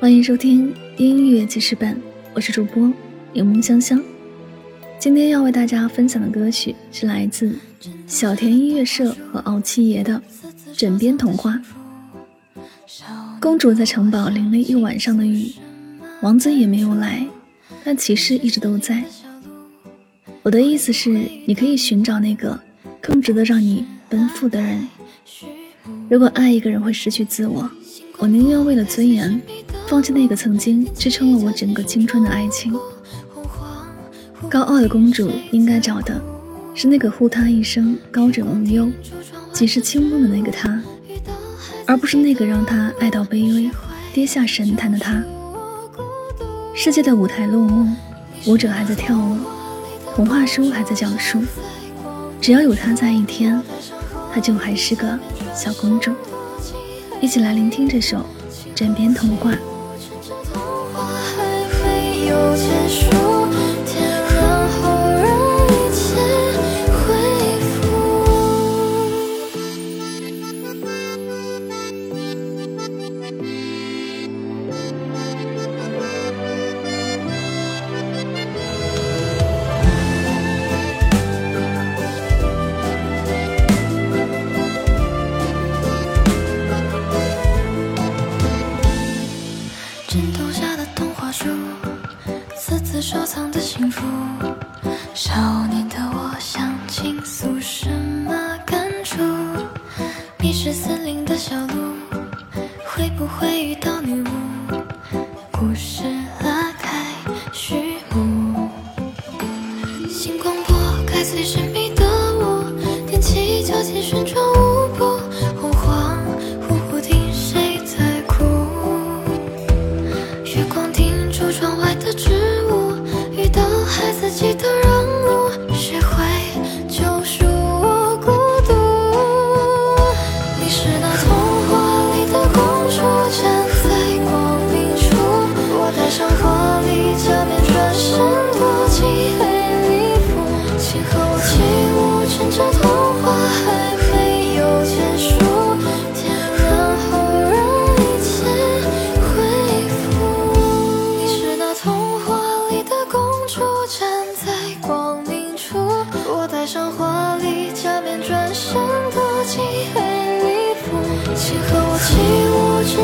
欢迎收听音乐记事本，我是主播柠檬香香。今天要为大家分享的歌曲是来自小田音乐社和敖七爷的《枕边童话》。公主在城堡淋了一晚上的雨，王子也没有来，但骑士一直都在。我的意思是，你可以寻找那个更值得让你奔赴的人。如果爱一个人会失去自我，我宁愿为了尊严。放弃那个曾经支撑了我整个青春的爱情。高傲的公主应该找的是那个护她一生、高枕无忧、几世清梦的那个他，而不是那个让她爱到卑微、跌下神坛的他。世界的舞台落幕，舞者还在跳舞，童话书还在讲述。只要有她在一天，她就还是个小公主。一起来聆听这首《枕边童话》。结束。收藏的幸福，少年的我想倾诉什么感触？迷失森林的小路，会不会遇到女巫？故事拉开序幕，星光拨开最神秘的雾，踮起脚尖旋转舞步，恍恍惚惚听谁在哭？月光映出窗外的